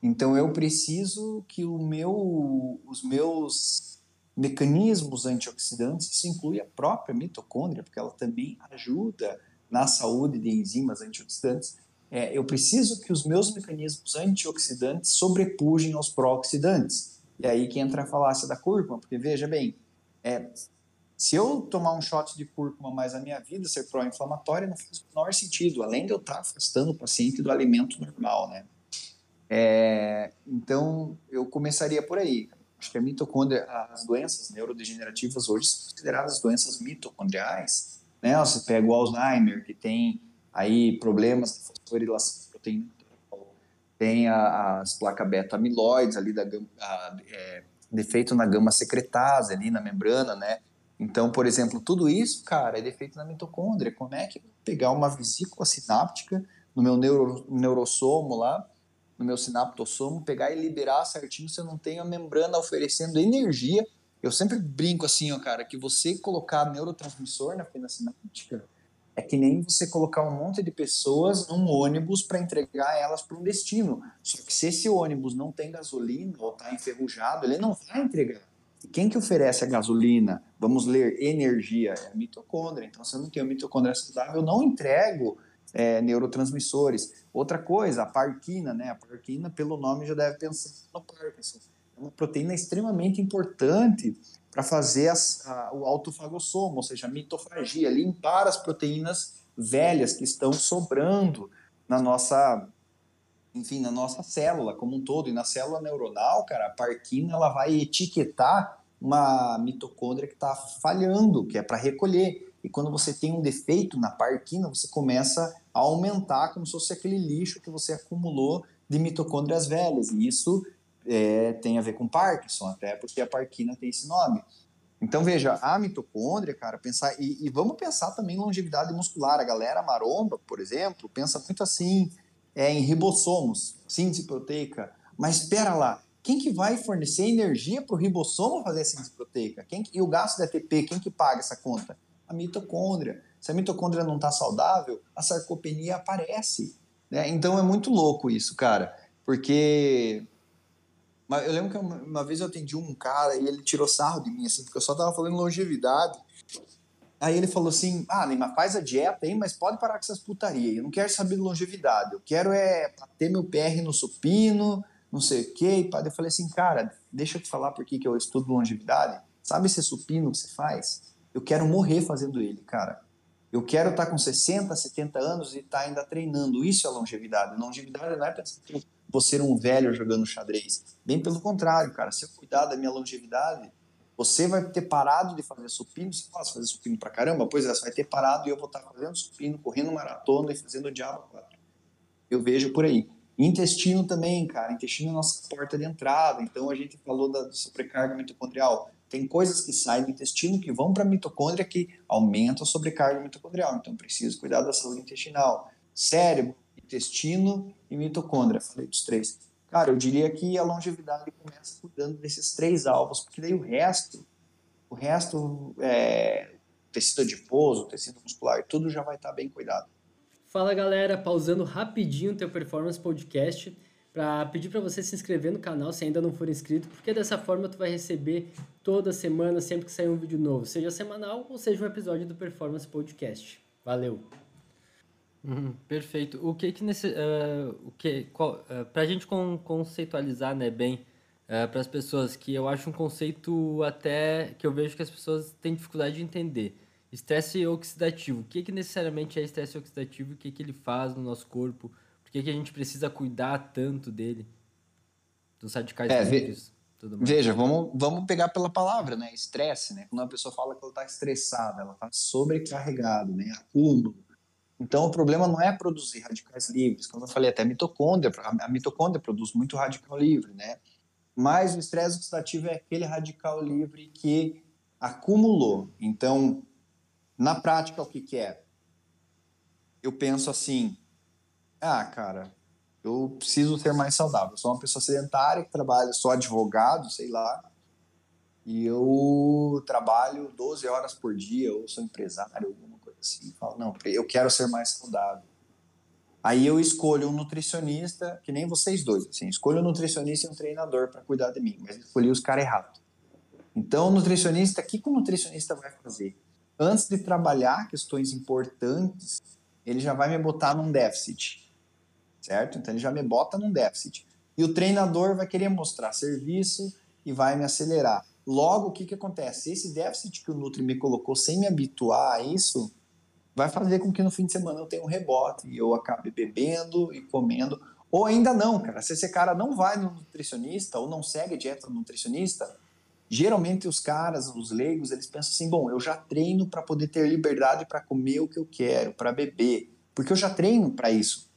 Então, eu preciso que o meu, os meus mecanismos antioxidantes, isso inclui a própria mitocôndria, porque ela também ajuda na saúde de enzimas antioxidantes, é, eu preciso que os meus mecanismos antioxidantes sobrepujem aos pró-oxidantes. E aí que entra a falácia da cúrcuma, porque veja bem, é, Se eu tomar um shot de cúrcuma mais a minha vida ser pró-inflamatória, não faz o menor sentido, além de eu estar afastando o paciente do alimento normal, né? É, então, eu começaria por aí. Acho que a mitocôndria, as doenças neurodegenerativas hoje são consideradas doenças mitocondriais. Né? Você pega o Alzheimer, que tem aí problemas de fosforilação de proteína, tem a, as placas beta-amiloides ali, da, a, é, defeito na gama secretase ali na membrana, né? Então, por exemplo, tudo isso, cara, é defeito na mitocôndria. Como é que pegar uma vesícula sináptica no meu neuro, neurossomo lá, no meu sinaptossomo, pegar e liberar certinho se eu não tenho a membrana oferecendo energia. Eu sempre brinco assim, ó, cara, que você colocar neurotransmissor na fenda sináptica é que nem você colocar um monte de pessoas num ônibus para entregar elas para um destino. Só que se esse ônibus não tem gasolina ou está enferrujado, ele não vai entregar. E quem que oferece a gasolina? Vamos ler energia, é a mitocôndria. Então, se eu não tenho mitocôndria saudável, eu não entrego é, neurotransmissores. Outra coisa, a parquina, né? A parquina, pelo nome, já deve pensar no Parkinson. É uma proteína extremamente importante para fazer as, a, o autofagossomo, ou seja, a mitofagia, limpar as proteínas velhas que estão sobrando na nossa enfim, na nossa célula como um todo. E na célula neuronal, cara, a parquina ela vai etiquetar uma mitocôndria que está falhando, que é para recolher. E quando você tem um defeito na parquina, você começa a aumentar como se fosse aquele lixo que você acumulou de mitocôndrias velhas. E isso é, tem a ver com Parkinson, até porque a parquina tem esse nome. Então, veja, a mitocôndria, cara, pensar. E, e vamos pensar também em longevidade muscular. A galera maromba, por exemplo, pensa muito assim é, em ribossomos, síntese proteica. Mas espera lá, quem que vai fornecer energia para o ribossomo fazer a síntese proteica? Quem que, e o gasto de ATP, quem que paga essa conta? A mitocôndria. Se a mitocôndria não está saudável, a sarcopenia aparece. Né? Então é muito louco isso, cara. Porque eu lembro que uma vez eu atendi um cara e ele tirou sarro de mim, assim, porque eu só tava falando longevidade. Aí ele falou assim: Ah, Neymar, faz a dieta aí, mas pode parar com essas putarias. Eu não quero saber de longevidade. Eu quero é ter meu PR no supino, não sei o quê. Eu falei assim: Cara, deixa eu te falar por que, eu estudo longevidade. Sabe esse supino que você faz? Eu quero morrer fazendo ele, cara. Eu quero estar tá com 60, 70 anos e estar tá ainda treinando. Isso é longevidade. Longevidade não é pensar vou ser um velho jogando xadrez. Bem pelo contrário, cara. Se eu cuidar da minha longevidade, você vai ter parado de fazer supino, você posso fazer supino pra caramba? Pois é, você vai ter parado e eu vou estar fazendo supino, correndo maratona e fazendo o diabo 4. Eu vejo por aí. Intestino também, cara. Intestino é a nossa porta de entrada. Então a gente falou da sobrecarga mitocondrial. Tem coisas que saem do intestino que vão para a mitocôndria que aumentam a sobrecarga mitocondrial. Então preciso cuidar da saúde intestinal. Cérebro, intestino e mitocôndria. Falei dos três. Cara, eu diria que a longevidade começa cuidando desses três alvos, porque daí o resto, o resto, é, tecido adiposo, tecido muscular, tudo já vai estar bem cuidado. Fala galera, pausando rapidinho o teu Performance Podcast para pedir para você se inscrever no canal se ainda não for inscrito, porque dessa forma tu vai receber toda semana, sempre que sair um vídeo novo, seja semanal ou seja um episódio do Performance Podcast. Valeu! Uhum, perfeito. O que que nesse, uh, o que, qual, uh, pra gente con conceitualizar, né, bem, uh, para as pessoas que eu acho um conceito até que eu vejo que as pessoas têm dificuldade de entender. Estresse oxidativo. O que que necessariamente é estresse oxidativo? O que que ele faz no nosso corpo? Por que que a gente precisa cuidar tanto dele? Dos radicais é, livres, Veja, vamos, vamos pegar pela palavra, né? Estresse, né? Quando uma pessoa fala que ela está estressada, ela está sobrecarregada, né? Acúmulo então, o problema não é produzir radicais livres. Como eu falei, até a mitocôndria, a mitocôndria produz muito radical livre, né? Mas o estresse oxidativo é aquele radical livre que acumulou. Então, na prática, o que, que é? Eu penso assim, ah, cara, eu preciso ser mais saudável. Eu sou uma pessoa sedentária que trabalha, sou advogado, sei lá, e eu trabalho 12 horas por dia, ou sou empresário, assim, falo, não, eu quero ser mais saudável. Aí eu escolho um nutricionista, que nem vocês dois, assim, escolho um nutricionista e um treinador para cuidar de mim, mas escolhi os caras errados. Então, o nutricionista, o que, que o nutricionista vai fazer? Antes de trabalhar questões importantes, ele já vai me botar num déficit, certo? Então, ele já me bota num déficit. E o treinador vai querer mostrar serviço e vai me acelerar. Logo, o que, que acontece? Esse déficit que o Nutri me colocou sem me habituar a isso, vai fazer com que no fim de semana eu tenha um rebote e eu acabe bebendo e comendo. Ou ainda não, cara. Se esse cara não vai no nutricionista ou não segue a dieta do nutricionista, geralmente os caras, os leigos, eles pensam assim: bom, eu já treino para poder ter liberdade para comer o que eu quero, para beber, porque eu já treino para isso.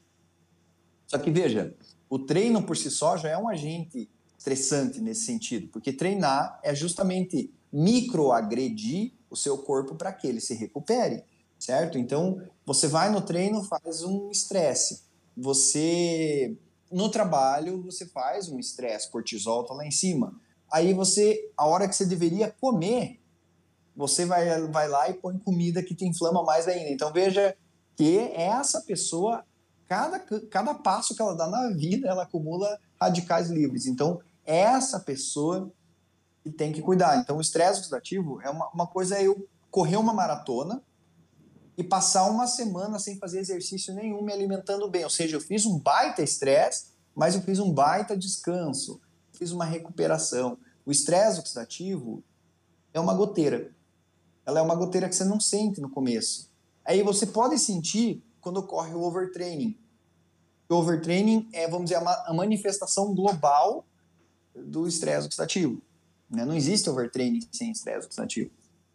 Só que veja, o treino por si só já é um agente estressante nesse sentido, porque treinar é justamente microagredir o seu corpo para que ele se recupere, certo? Então, você vai no treino, faz um estresse. Você no trabalho, você faz um estresse, cortisol tá lá em cima Aí você, a hora que você deveria comer, você vai, vai lá e põe comida que te inflama mais ainda. Então veja que essa pessoa, cada, cada passo que ela dá na vida, ela acumula radicais livres. Então essa pessoa tem que cuidar. Então o estresse oxidativo é uma, uma coisa é eu correr uma maratona e passar uma semana sem fazer exercício nenhum, me alimentando bem. Ou seja, eu fiz um baita estresse, mas eu fiz um baita descanso fiz uma recuperação. O estresse oxidativo é uma goteira. Ela é uma goteira que você não sente no começo. Aí você pode sentir quando ocorre o overtraining. O overtraining é, vamos dizer, a manifestação global do estresse oxidativo. Né? Não existe overtraining sem estresse oxidativo.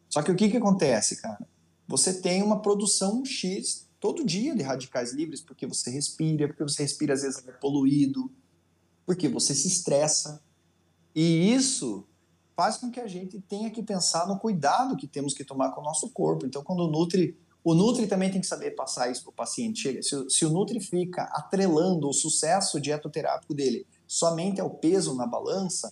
Só que o que, que acontece, cara? Você tem uma produção X todo dia de radicais livres, porque você respira, porque você respira às vezes é poluído, porque você se estressa. E isso faz com que a gente tenha que pensar no cuidado que temos que tomar com o nosso corpo. Então, quando o Nutri. O Nutri também tem que saber passar isso para o paciente. Se, se o Nutri fica atrelando o sucesso dietoterápico dele somente ao peso na balança,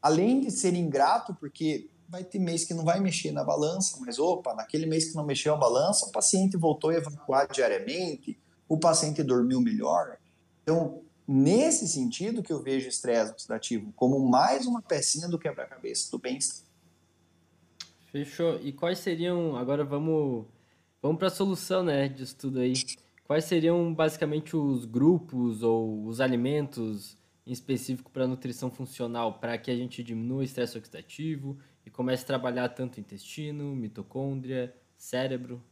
além de ser ingrato, porque vai ter mês que não vai mexer na balança, mas opa, naquele mês que não mexeu a balança, o paciente voltou a evacuar diariamente, o paciente dormiu melhor. Então, Nesse sentido que eu vejo estresse oxidativo como mais uma pecinha do quebra-cabeça do bem-estar. Fechou. E quais seriam, agora vamos, vamos para a solução né, disso tudo aí. Quais seriam basicamente os grupos ou os alimentos em específico para nutrição funcional, para que a gente diminua o estresse oxidativo e comece a trabalhar tanto intestino, mitocôndria, cérebro?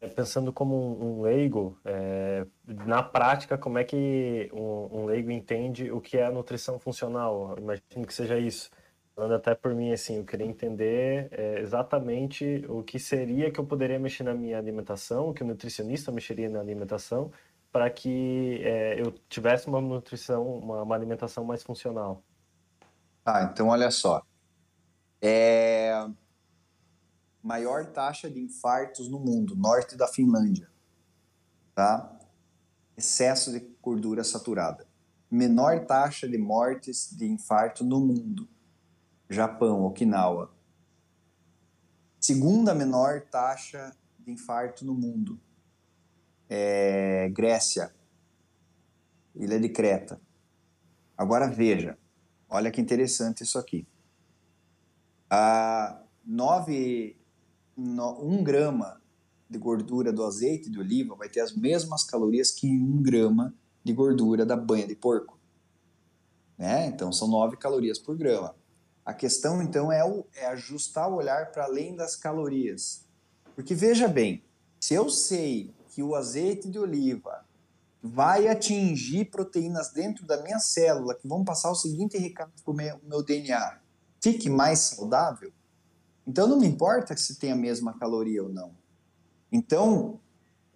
É, pensando como um, leigo, é, na prática, como é que um, um, leigo entende o que é a nutrição funcional? Imagino que seja isso. Falando até por mim, assim, eu queria entender é, exatamente o que seria que eu poderia mexer na minha alimentação, que o nutricionista mexeria na alimentação, para que é, eu tivesse uma nutrição, uma, uma alimentação mais funcional. Ah, então olha só. É, maior taxa de infartos no mundo, norte da Finlândia. Tá? Excesso de gordura saturada. Menor taxa de mortes de infarto no mundo, Japão, Okinawa. Segunda menor taxa de infarto no mundo, é Grécia, Ilha de Creta. Agora veja, olha que interessante isso aqui. A nove um grama de gordura do azeite de oliva vai ter as mesmas calorias que um grama de gordura da banha de porco. Né? Então são 9 calorias por grama. A questão então é, o, é ajustar o olhar para além das calorias. Porque veja bem, se eu sei que o azeite de oliva vai atingir proteínas dentro da minha célula que vão passar o seguinte recado para o meu DNA: fique mais saudável, então não me importa se tem a mesma caloria ou não. Então,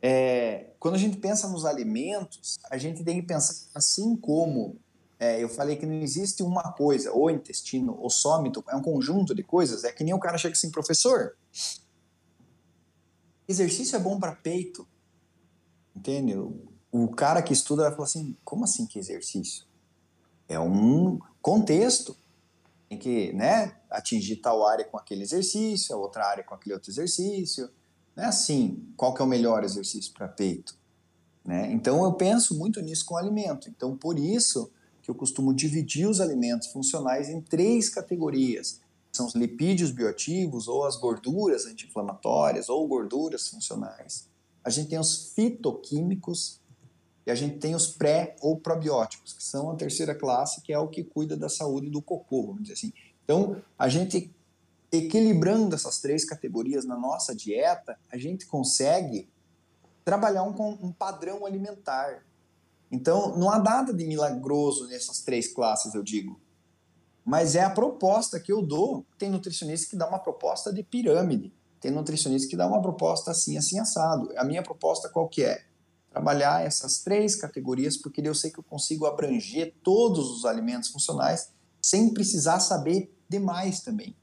é, quando a gente pensa nos alimentos, a gente tem que pensar assim como é, eu falei que não existe uma coisa, ou intestino, ou sômito, é um conjunto de coisas. É que nem o cara chega assim, professor, exercício é bom para peito. Entende? O, cara que estuda vai falar assim, como assim que exercício? É um contexto tem que né, atingir tal área com aquele exercício, a outra área com aquele outro exercício. Não é assim, qual que é o melhor exercício para peito? Né? Então eu penso muito nisso com o alimento. Então por isso que eu costumo dividir os alimentos funcionais em três categorias. São os lipídios bioativos, ou as gorduras anti-inflamatórias, ou gorduras funcionais. A gente tem os fitoquímicos, e a gente tem os pré ou probióticos, que são a terceira classe, que é o que cuida da saúde do cocô, vamos dizer assim. Então, a gente equilibrando essas três categorias na nossa dieta, a gente consegue trabalhar um, um padrão alimentar. Então, não há nada de milagroso nessas três classes, eu digo. Mas é a proposta que eu dou. Tem nutricionista que dá uma proposta de pirâmide. Tem nutricionista que dá uma proposta assim, assim, assado. A minha proposta qual que é? Trabalhar essas três categorias, porque eu sei que eu consigo abranger todos os alimentos funcionais sem precisar saber demais também.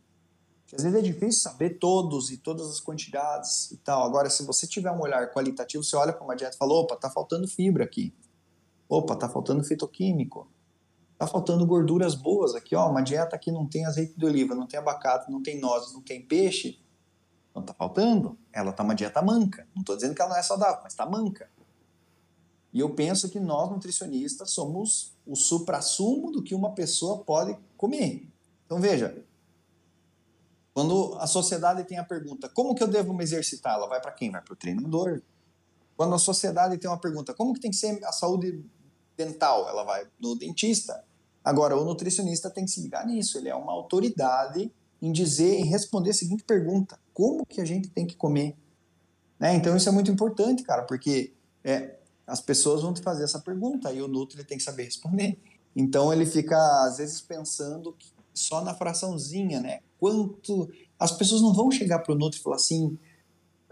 Às vezes é difícil saber todos e todas as quantidades e tal. Agora, se você tiver um olhar qualitativo, você olha para uma dieta e fala, opa, tá faltando fibra aqui. Opa, tá faltando fitoquímico. Tá faltando gorduras boas aqui, ó. Uma dieta que não tem azeite de oliva, não tem abacate, não tem nozes, não tem peixe. Não tá faltando. Ela tá uma dieta manca. Não tô dizendo que ela não é saudável, mas tá manca. E eu penso que nós, nutricionistas, somos o supra-sumo do que uma pessoa pode comer. Então, veja, quando a sociedade tem a pergunta, como que eu devo me exercitar? Ela vai para quem? Vai para o treinador. Quando a sociedade tem uma pergunta, como que tem que ser a saúde dental? Ela vai no dentista. Agora, o nutricionista tem que se ligar nisso. Ele é uma autoridade em dizer, em responder a seguinte pergunta: como que a gente tem que comer? Né? Então, isso é muito importante, cara, porque é, as pessoas vão te fazer essa pergunta e o Nutri tem que saber responder. Então, ele fica, às vezes, pensando só na fraçãozinha, né? Quanto. As pessoas não vão chegar para o Nutri e falar assim.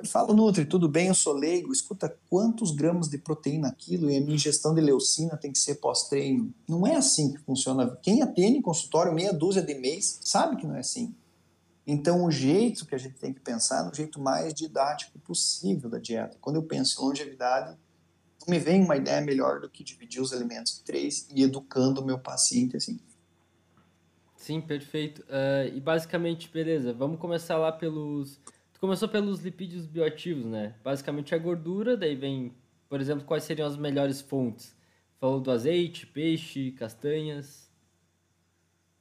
Fala, Nutri, tudo bem, eu sou leigo. Escuta, quantos gramas de proteína aquilo e a minha ingestão de leucina tem que ser pós-treino? Não é assim que funciona. Quem atende em consultório meia dúzia de mês sabe que não é assim. Então, o jeito que a gente tem que pensar é no jeito mais didático possível da dieta. Quando eu penso em longevidade, não me vem uma ideia melhor do que dividir os alimentos em três e educando o meu paciente assim. Sim, perfeito. Uh, e basicamente, beleza, vamos começar lá pelos. Tu começou pelos lipídios bioativos, né? Basicamente a gordura, daí vem, por exemplo, quais seriam as melhores fontes? Falou do azeite, peixe, castanhas.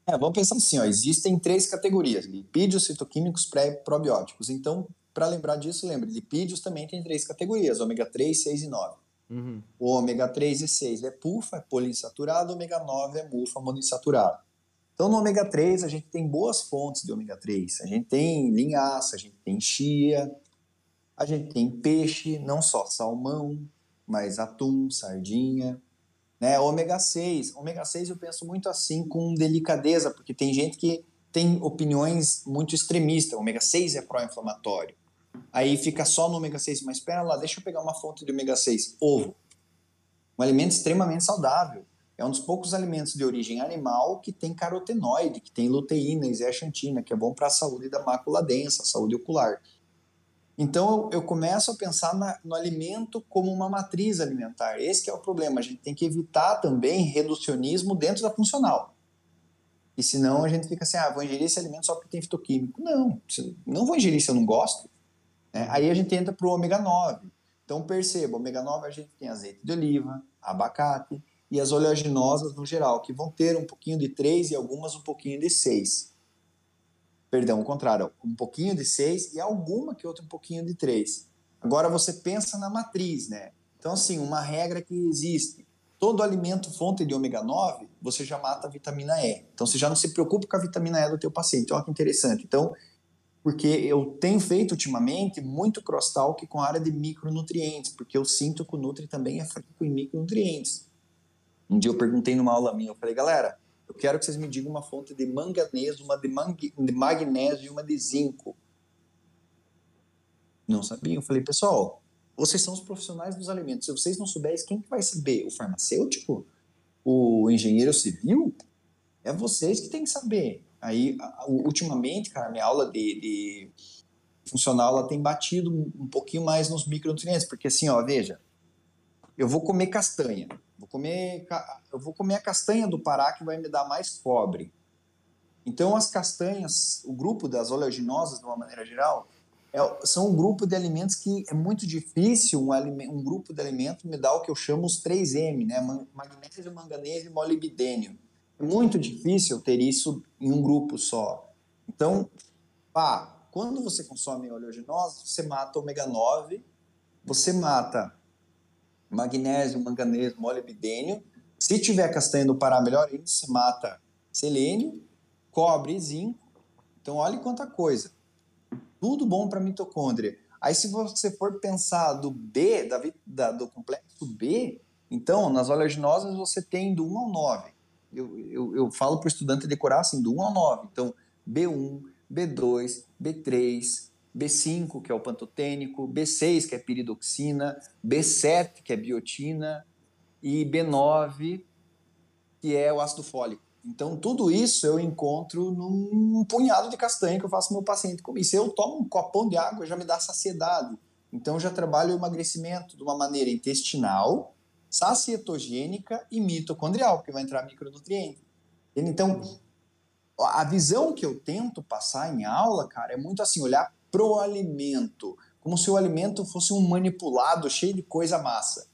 É, vamos pensar assim, ó, existem três categorias: lipídios, citoquímicos, pré-probióticos. Então, para lembrar disso, lembre, lipídios também tem três categorias: ômega 3, 6 e 9. Uhum. O ômega 3 e 6 é PUFA, é poliinsaturado, ômega 9 é MUFA, monoinsaturado. Então, no ômega 3, a gente tem boas fontes de ômega 3. A gente tem linhaça, a gente tem chia, a gente tem peixe, não só salmão, mas atum, sardinha. Né? Ômega 6. Ômega 6 eu penso muito assim, com delicadeza, porque tem gente que tem opiniões muito extremistas. ômega 6 é pró-inflamatório. Aí fica só no ômega 6, mas espera lá, deixa eu pegar uma fonte de ômega 6. Ovo. Um alimento extremamente saudável é um dos poucos alimentos de origem animal que tem carotenoide, que tem luteína e zeaxantina, que é bom para a saúde da mácula densa, saúde ocular. Então eu, começo a pensar na, no alimento como uma matriz alimentar. Esse é o problema. A gente tem que evitar também reducionismo dentro da funcional. E senão a gente fica assim, ah, vou ingerir esse alimento só porque tem fitoquímico. Não, não vou ingerir se eu não gosto. É, aí a gente entra para o ômega 9. Então perceba, ômega 9 a gente tem azeite de oliva, abacate, e as oleaginosas no geral, que vão ter um pouquinho de 3 e algumas um pouquinho de 6. Perdão, o contrário, um pouquinho de 6 e alguma que outra um pouquinho de 3. Agora você pensa na matriz, né? Então, assim, uma regra que existe: todo alimento fonte de ômega 9, você já mata a vitamina E. Então, você já não se preocupa com a vitamina E do teu paciente. Olha que interessante. Então, porque eu tenho feito ultimamente muito crosstalk com a área de micronutrientes, porque eu sinto que o Nutri também é fraco em micronutrientes. Um dia eu perguntei numa aula minha, eu falei, galera, eu quero que vocês me digam uma fonte de manganês, uma de, de magnésio e uma de zinco. Não sabiam. Eu falei, pessoal, vocês são os profissionais dos alimentos. Se vocês não souberem, quem que vai saber? O farmacêutico? O engenheiro civil? É vocês que têm que saber. Aí, ultimamente, cara, minha aula de, de funcional ela tem batido um pouquinho mais nos micronutrientes, porque assim, ó, veja, eu vou comer castanha. Vou comer, eu vou comer a castanha do Pará que vai me dar mais cobre. Então, as castanhas, o grupo das oleaginosas, de uma maneira geral, é, são um grupo de alimentos que é muito difícil um, um grupo de alimentos me dar o que eu chamo os 3M, né? magnésio, manganês e molibdênio. É muito difícil ter isso em um grupo só. Então, pá, quando você consome oleaginosa, você mata ômega 9, você mata magnésio, manganês, molibdênio. Se tiver castanha do Pará, melhor ainda, se mata selênio, cobre e zinco. Então, olha quanta coisa. Tudo bom para mitocôndria. Aí, se você for pensar do B, da, da, do complexo B, então, nas oleaginosas você tem do 1 ao 9. Eu, eu, eu falo para o estudante decorar assim, do 1 ao 9. Então, B1, B2, B3, B5, que é o pantotênico, B6, que é piridoxina, B7, que é biotina, e B9, que é o ácido fólico. Então, tudo isso eu encontro num punhado de castanha que eu faço meu paciente comer. Se eu tomo um copão de água, já me dá saciedade. Então, eu já trabalho o emagrecimento de uma maneira intestinal, sacietogênica e mitocondrial, porque vai entrar micronutriente. Então, a visão que eu tento passar em aula, cara, é muito assim, olhar pro alimento, como se o alimento fosse um manipulado cheio de coisa massa,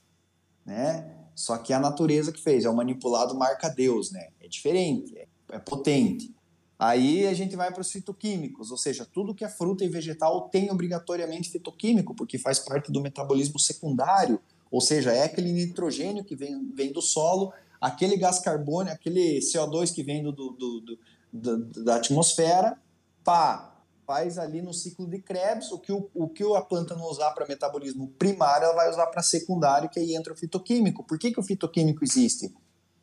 né? Só que é a natureza que fez, é um manipulado marca Deus, né? É diferente, é, é potente. Aí a gente vai para os fitoquímicos, ou seja, tudo que é fruta e vegetal tem obrigatoriamente fitoquímico, porque faz parte do metabolismo secundário, ou seja, é aquele nitrogênio que vem, vem do solo, aquele gás carbônico, aquele CO2 que vem do, do, do, do da atmosfera, pá, faz ali no ciclo de Krebs, o que, o, o que a planta não usar para metabolismo primário, ela vai usar para secundário, que aí entra o fitoquímico. Por que, que o fitoquímico existe?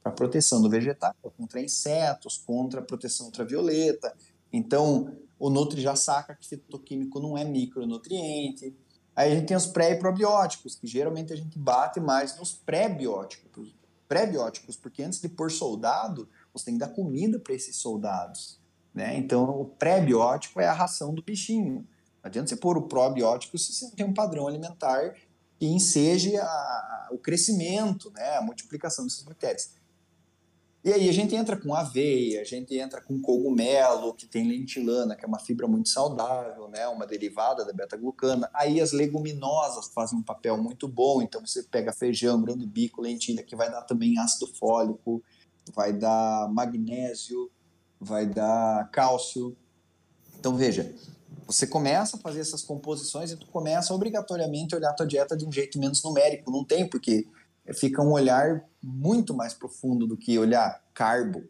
Para proteção do vegetal, contra insetos, contra proteção ultravioleta. Então, o Nutri já saca que fitoquímico não é micronutriente. Aí a gente tem os pré e probióticos, que geralmente a gente bate mais nos pré-bióticos, pré-bióticos, porque antes de pôr soldado, você tem que dar comida para esses soldados. Né? Então, o pré-biótico é a ração do bichinho. Não adianta você pôr o probiótico se você não tem um padrão alimentar que enseje a, a, o crescimento, né? a multiplicação dessas bactérias. E aí a gente entra com aveia, a gente entra com cogumelo, que tem lentilana, que é uma fibra muito saudável, né? uma derivada da beta-glucana. Aí as leguminosas fazem um papel muito bom, então você pega feijão, grão bico, lentilha, que vai dar também ácido fólico, vai dar magnésio, vai dar cálcio. Então veja, você começa a fazer essas composições e tu começa obrigatoriamente a olhar a tua dieta de um jeito menos numérico. Não tem, porque fica um olhar muito mais profundo do que olhar carbo.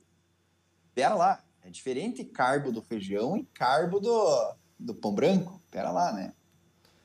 Pera lá, é diferente carbo do feijão e carbo do, do pão branco. Pera lá, né?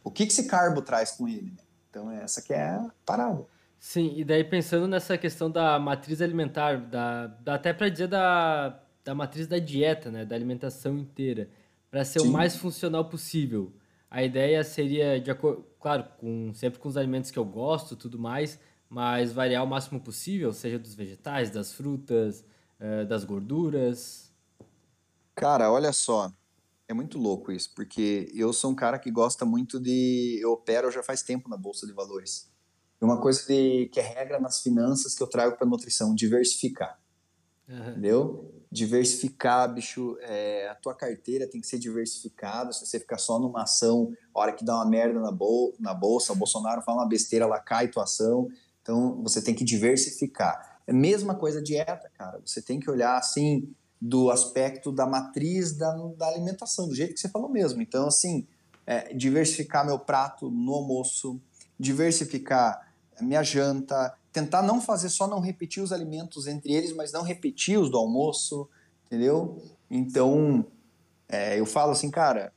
O que, que esse carbo traz com ele? Né? Então essa que é a parada. Sim, e daí pensando nessa questão da matriz alimentar, da, dá até para dizer da da matriz da dieta, né, da alimentação inteira, para ser Sim. o mais funcional possível. A ideia seria, de acordo, claro, com, sempre com os alimentos que eu gosto tudo mais, mas variar o máximo possível, seja dos vegetais, das frutas, uh, das gorduras. Cara, olha só, é muito louco isso, porque eu sou um cara que gosta muito de. Eu opero já faz tempo na Bolsa de Valores. Uma coisa de, que é regra nas finanças que eu trago para nutrição, diversificar. Uhum. Entendeu? Diversificar, bicho, é, a tua carteira tem que ser diversificada. Se você ficar só numa ação, a hora que dá uma merda na, bol na bolsa, o Bolsonaro fala uma besteira, ela cai tua ação. Então você tem que diversificar. É a mesma coisa dieta, cara. Você tem que olhar assim do aspecto da matriz da, da alimentação, do jeito que você falou mesmo. Então, assim, é, diversificar meu prato no almoço, diversificar minha janta, tentar não fazer só não repetir os alimentos entre eles, mas não repetir os do almoço, entendeu? Então, é, eu falo assim, cara,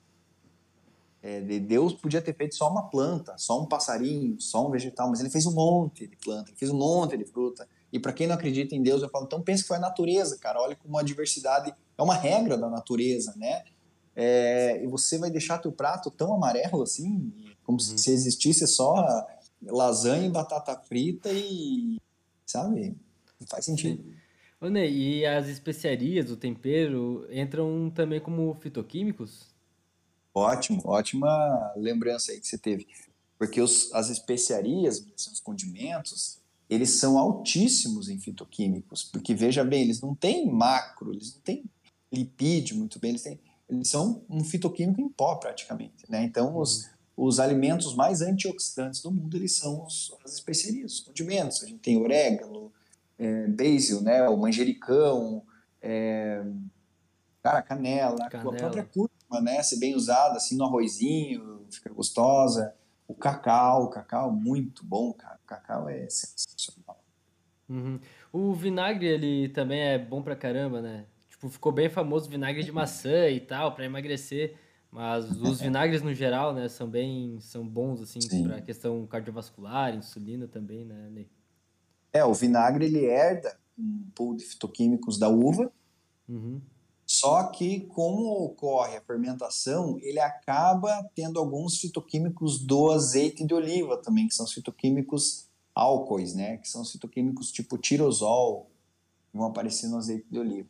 é, Deus podia ter feito só uma planta, só um passarinho, só um vegetal, mas ele fez um monte de planta, ele fez um monte de fruta. E para quem não acredita em Deus, eu falo, então pense que foi a natureza, cara. Olha como a diversidade é uma regra da natureza, né? É, e você vai deixar teu prato tão amarelo assim, como uhum. se existisse só lasanha e batata frita e. Sabe? Não faz sentido. Ô, Ney, e as especiarias, o tempero, entram também como fitoquímicos? Ótimo, ótima lembrança aí que você teve. Porque os, as especiarias, os condimentos, eles são altíssimos em fitoquímicos. Porque, veja bem, eles não têm macro, eles não têm lipídio muito bem, eles, têm, eles são um fitoquímico em pó praticamente. Né? Então, os, os alimentos mais antioxidantes do mundo eles são os, as especiarias, os condimentos. A gente tem orégano, é, basil, né, o manjericão, é, cara, canela, canela, a própria cúrcuma, né, se bem usada assim no arrozinho, fica gostosa. O cacau, o cacau muito bom, cara. O cacau é sensacional. Uhum. O vinagre ele também é bom pra caramba, né? tipo, ficou bem famoso o vinagre de maçã e tal, para emagrecer. Mas os vinagres no geral, né, são bem, são bons assim para questão cardiovascular, insulina também, né, Ney? É, o vinagre ele herda um pool de fitoquímicos da uva. Uhum. Só que como ocorre a fermentação, ele acaba tendo alguns fitoquímicos do azeite de oliva também, que são fitoquímicos álcoois, né, que são fitoquímicos tipo tirosol, que vão aparecer no azeite de oliva.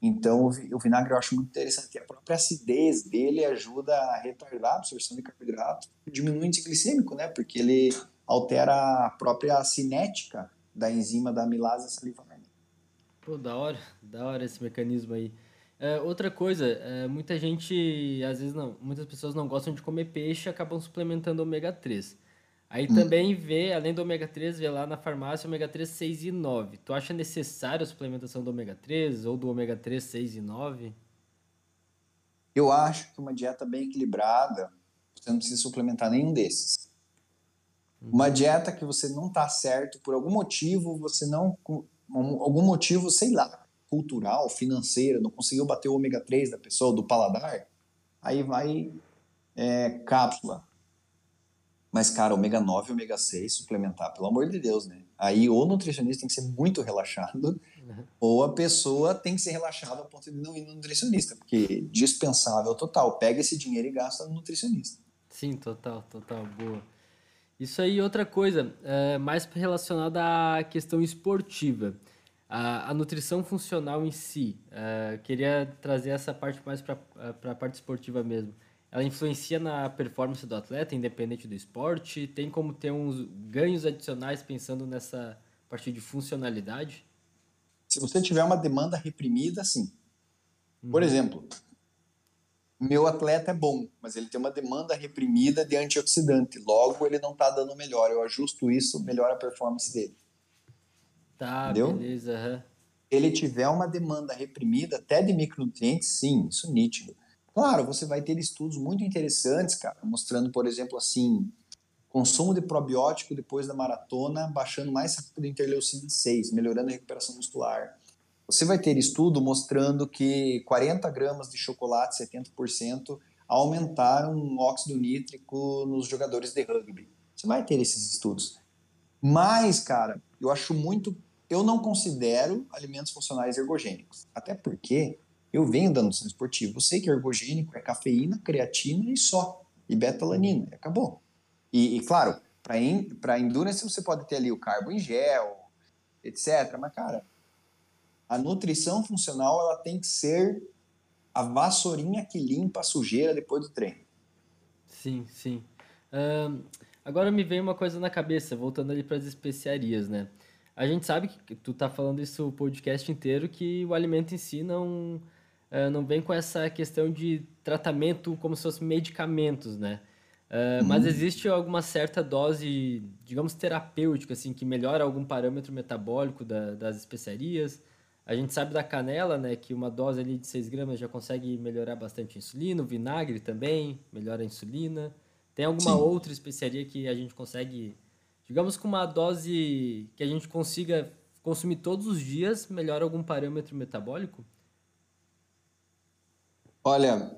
Então, o vinagre eu acho muito interessante. A própria acidez dele ajuda a retardar a absorção de carboidrato, diminui o índice glicêmico, né? Porque ele altera a própria cinética da enzima da amilase salivar. Pô, da hora, da hora esse mecanismo aí. É, outra coisa, é, muita gente, às vezes não, muitas pessoas não gostam de comer peixe e acabam suplementando ômega 3. Aí hum. também vê, além do ômega 3, vê lá na farmácia ômega 3 6 e 9. Tu acha necessário a suplementação do ômega 3 ou do ômega 3 6 e 9? Eu acho que uma dieta bem equilibrada, você não precisa suplementar nenhum desses. Uhum. Uma dieta que você não está certo por algum motivo, você não algum motivo, sei lá, cultural, financeiro, não conseguiu bater o ômega 3 da pessoa, do paladar, aí vai é, cápsula, mas, cara, ômega 9 e ômega 6 suplementar, pelo amor de Deus, né? Aí ou o nutricionista tem que ser muito relaxado, uhum. ou a pessoa tem que ser relaxada ao ponto de não ir no nutricionista, porque dispensável total. Pega esse dinheiro e gasta no nutricionista. Sim, total, total, boa. Isso aí, outra coisa, é mais relacionada à questão esportiva. A, a nutrição funcional em si, é, queria trazer essa parte mais para a parte esportiva mesmo ela influencia na performance do atleta, independente do esporte? Tem como ter uns ganhos adicionais pensando nessa parte de funcionalidade? Se você tiver uma demanda reprimida, sim. Por uhum. exemplo, meu atleta é bom, mas ele tem uma demanda reprimida de antioxidante. Logo, ele não está dando melhor. Eu ajusto isso, melhora a performance dele. Tá, Entendeu? beleza. Uhum. Ele tiver uma demanda reprimida, até de micronutrientes, sim, isso é nítido. Claro, você vai ter estudos muito interessantes, cara, mostrando, por exemplo, assim, consumo de probiótico depois da maratona, baixando mais rápido interleucina 6, melhorando a recuperação muscular. Você vai ter estudo mostrando que 40 gramas de chocolate, 70%, aumentaram o óxido nítrico nos jogadores de rugby. Você vai ter esses estudos. Mas, cara, eu acho muito. Eu não considero alimentos funcionais ergogênicos. Até porque eu venho da nutrição esportiva, eu sei que ergogênico é cafeína, creatina e só, e betalanina, acabou. E, e claro, para endurance você pode ter ali o carbo em gel, etc. Mas, cara, a nutrição funcional ela tem que ser a vassourinha que limpa a sujeira depois do treino. Sim, sim. Agora me veio uma coisa na cabeça, voltando ali para as especiarias, né? A gente sabe que tu tá falando isso o podcast inteiro, que o alimento em si não uh, não vem com essa questão de tratamento como se fossem medicamentos, né? Uh, uhum. Mas existe alguma certa dose, digamos, terapêutica, assim, que melhora algum parâmetro metabólico da, das especiarias. A gente sabe da canela, né, que uma dose ali de 6 gramas já consegue melhorar bastante a insulina, o vinagre também melhora a insulina. Tem alguma Sim. outra especiaria que a gente consegue, digamos, com uma dose que a gente consiga consumir todos os dias, melhora algum parâmetro metabólico? Olha,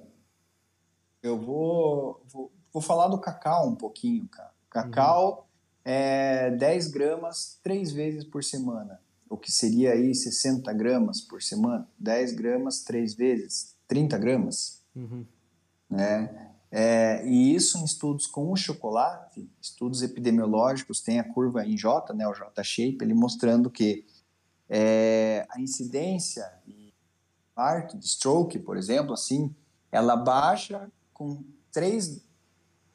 eu vou, vou, vou falar do cacau um pouquinho, cara. Cacau uhum. é 10 gramas três vezes por semana, o que seria aí 60 gramas por semana. 10 gramas três vezes, 30 gramas. Uhum. Né? É, e isso em estudos com o chocolate, estudos epidemiológicos, tem a curva em J, né, o J-shape, ele mostrando que é, a incidência infarto, de stroke, por exemplo, assim, ela baixa com três,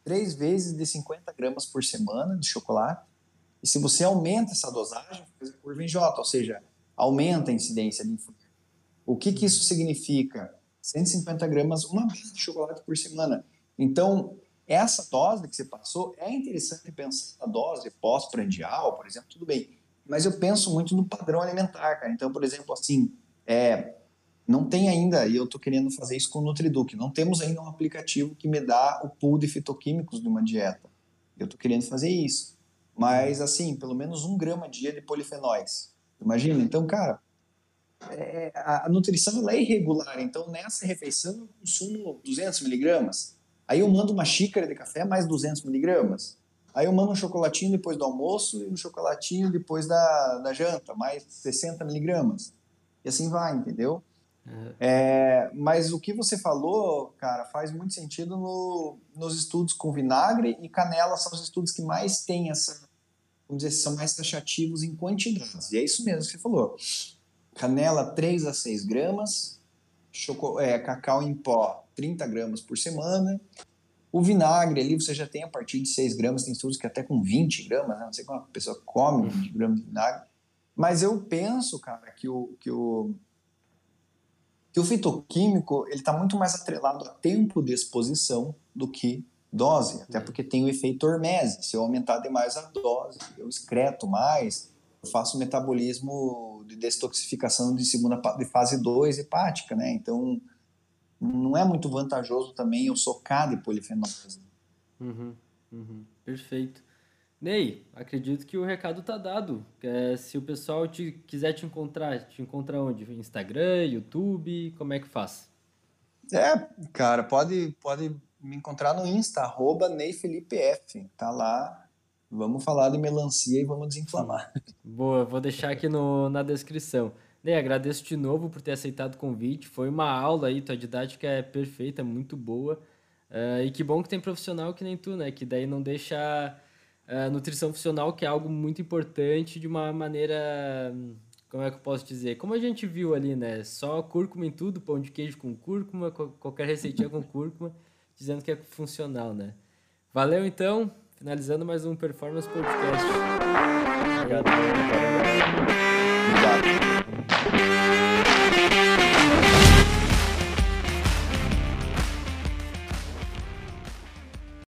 três vezes de 50 gramas por semana de chocolate. E se você aumenta essa dosagem, faz a curva em J, ou seja, aumenta a incidência de infarto. O que, que isso significa? 150 gramas, uma vez de chocolate por semana. Então, essa dose que você passou, é interessante pensar na dose pós-prandial, por exemplo, tudo bem. Mas eu penso muito no padrão alimentar, cara. Então, por exemplo, assim, é, não tem ainda, e eu estou querendo fazer isso com o Nutriduc, não temos ainda um aplicativo que me dá o pool de fitoquímicos de uma dieta. Eu estou querendo fazer isso. Mas, assim, pelo menos um grama dia de polifenóis. Imagina, então, cara, é, a nutrição é irregular, então nessa refeição eu consumo 200 miligramas, aí eu mando uma xícara de café mais 200 miligramas, aí eu mando um chocolatinho depois do almoço e um chocolatinho depois da, da janta, mais 60 miligramas, e assim vai, entendeu? Uhum. É, mas o que você falou, cara, faz muito sentido no, nos estudos com vinagre e canela são os estudos que mais têm essa, vamos dizer, são mais taxativos em quantidades. E é isso mesmo que você falou. Canela 3 a 6 gramas, choco, é, cacau em pó 30 gramas por semana. O vinagre ali você já tem a partir de 6 gramas, tem estudos que até com 20 gramas, né? não sei como a pessoa come 20 gramas de vinagre. Mas eu penso, cara, que o, que o, que o fitoquímico ele está muito mais atrelado a tempo de exposição do que dose, até porque tem o efeito hormese. Se eu aumentar demais a dose, eu excreto mais, eu faço metabolismo de detoxificação de segunda de fase 2 hepática, né? Então não é muito vantajoso também eu socar de polifenóis. Uhum, uhum, perfeito. Ney, acredito que o recado tá dado. É, se o pessoal te, quiser te encontrar, te encontra onde? Instagram, YouTube, como é que faz? É, cara, pode, pode me encontrar no Insta, arroba NeyFelipeF. Tá lá. Vamos falar de melancia e vamos desinflamar. Boa, vou deixar aqui no, na descrição. Ney, agradeço de novo por ter aceitado o convite. Foi uma aula aí, tua didática é perfeita, muito boa. Uh, e que bom que tem profissional que nem tu, né? Que daí não deixa uh, nutrição funcional, que é algo muito importante, de uma maneira. Como é que eu posso dizer? Como a gente viu ali, né? Só cúrcuma em tudo, pão de queijo com cúrcuma, qualquer receitinha com cúrcuma, dizendo que é funcional, né? Valeu então, finalizando mais um Performance Podcast. Obrigado. Obrigado. Bye.